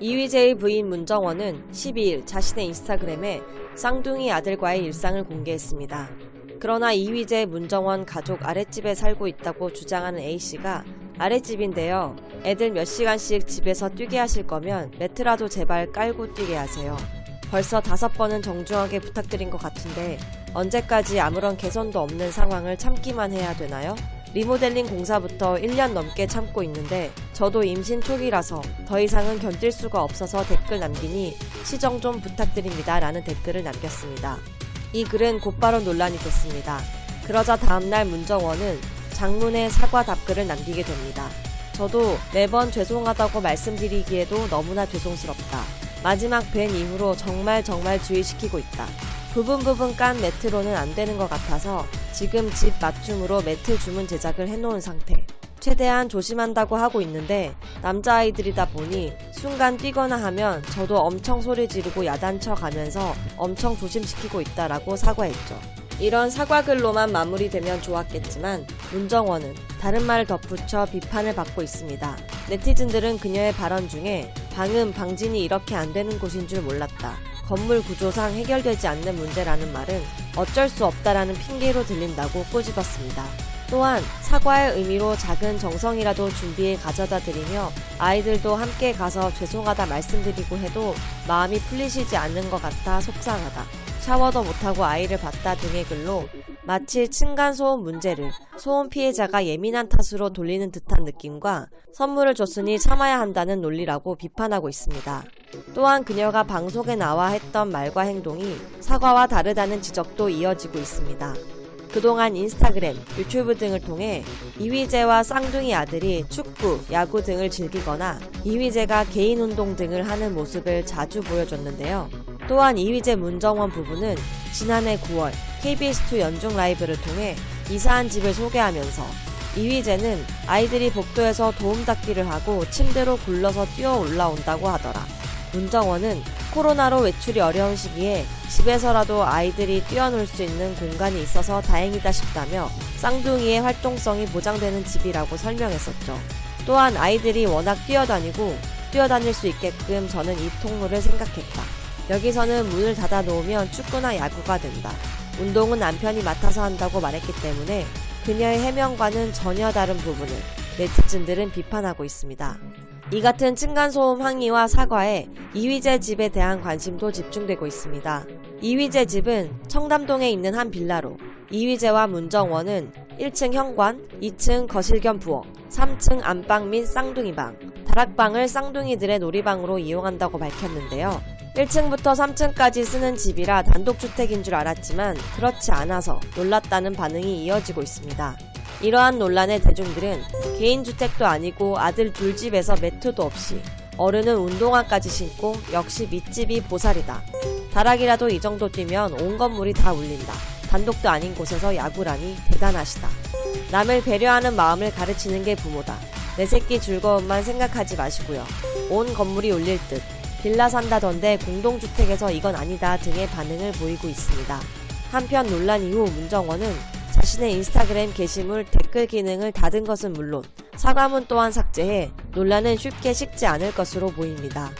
이휘재의 부인 문정원은 12일 자신의 인스타그램에 쌍둥이 아들과의 일상을 공개했습니다. 그러나 이휘재 문정원 가족 아랫집에 살고 있다고 주장하는 A씨가 아랫집인데요. 애들 몇 시간씩 집에서 뛰게 하실 거면 매트라도 제발 깔고 뛰게 하세요. 벌써 다섯 번은 정중하게 부탁드린 것 같은데 언제까지 아무런 개선도 없는 상황을 참기만 해야 되나요? 리모델링 공사부터 1년 넘게 참고 있는데 저도 임신 초기라서 더 이상은 견딜 수가 없어서 댓글 남기니 시정 좀 부탁드립니다 라는 댓글을 남겼습니다. 이 글은 곧바로 논란이 됐습니다. 그러자 다음날 문정원은 장문의 사과 답글을 남기게 됩니다. 저도 매번 죄송하다고 말씀드리기에도 너무나 죄송스럽다. 마지막 뵌 이후로 정말 정말 주의시키고 있다. 부분 부분 깐 매트로는 안 되는 것 같아서 지금 집 맞춤으로 매트 주문 제작을 해놓은 상태. 최대한 조심한다고 하고 있는데 남자아이들이다 보니 순간 뛰거나 하면 저도 엄청 소리 지르고 야단쳐 가면서 엄청 조심시키고 있다라고 사과했죠. 이런 사과글로만 마무리되면 좋았겠지만 문정원은 다른 말을 덧붙여 비판을 받고 있습니다. 네티즌들은 그녀의 발언 중에 방음, 방진이 이렇게 안 되는 곳인 줄 몰랐다. 건물 구조상 해결되지 않는 문제라는 말은 어쩔 수 없다라는 핑계로 들린다고 꼬집었습니다. 또한 사과의 의미로 작은 정성이라도 준비해 가져다 드리며 아이들도 함께 가서 죄송하다 말씀드리고 해도 마음이 풀리시지 않는 것 같아 속상하다. 샤워도 못하고 아이를 봤다 등의 글로 마치 층간소음 문제를 소음 피해자가 예민한 탓으로 돌리는 듯한 느낌과 선물을 줬으니 참아야 한다는 논리라고 비판하고 있습니다. 또한 그녀가 방송에 나와 했던 말과 행동이 사과와 다르다는 지적도 이어지고 있습니다. 그동안 인스타그램, 유튜브 등을 통해 이휘재와 쌍둥이 아들이 축구, 야구 등을 즐기거나 이휘재가 개인 운동 등을 하는 모습을 자주 보여줬는데요. 또한 이휘재 문정원 부부는 지난해 9월 KBS2 연중 라이브를 통해 이사한 집을 소개하면서 이휘재는 아이들이 복도에서 도움닫기를 하고 침대로 굴러서 뛰어 올라온다고 하더라. 문정원은 코로나로 외출이 어려운 시기에 집에서라도 아이들이 뛰어놀 수 있는 공간이 있어서 다행이다 싶다며 쌍둥이의 활동성이 보장되는 집이라고 설명했었죠. 또한 아이들이 워낙 뛰어다니고 뛰어다닐 수 있게끔 저는 이 통로를 생각했다. 여기서는 문을 닫아 놓으면 축구나 야구가 된다. 운동은 남편이 맡아서 한다고 말했기 때문에 그녀의 해명과는 전혀 다른 부분을 네티즌들은 비판하고 있습니다. 이 같은 층간소음 항의와 사과에 이휘재 집에 대한 관심도 집중되고 있습니다. 이휘재 집은 청담동에 있는 한 빌라로 이휘재와 문정원은 1층 현관, 2층 거실 겸 부엌, 3층 안방 및 쌍둥이방, 다락방을 쌍둥이들의 놀이방으로 이용한다고 밝혔는데요. 1층부터 3층까지 쓰는 집이라 단독주택인 줄 알았지만 그렇지 않아서 놀랐다는 반응이 이어지고 있습니다. 이러한 논란의 대중들은 개인주택도 아니고 아들 둘 집에서 매트도 없이 어른은 운동화까지 신고 역시 밑집이 보살이다. 다락이라도 이 정도 뛰면 온 건물이 다 울린다. 단독도 아닌 곳에서 야구라니 대단하시다. 남을 배려하는 마음을 가르치는 게 부모다. 내 새끼 즐거움만 생각하지 마시고요. 온 건물이 울릴 듯 빌라 산다던데 공동주택에서 이건 아니다 등의 반응을 보이고 있습니다. 한편 논란 이후 문정원은 자신의 인스타그램 게시물 댓글 기능을 닫은 것은 물론 사과문 또한 삭제해 논란은 쉽게 식지 않을 것으로 보입니다.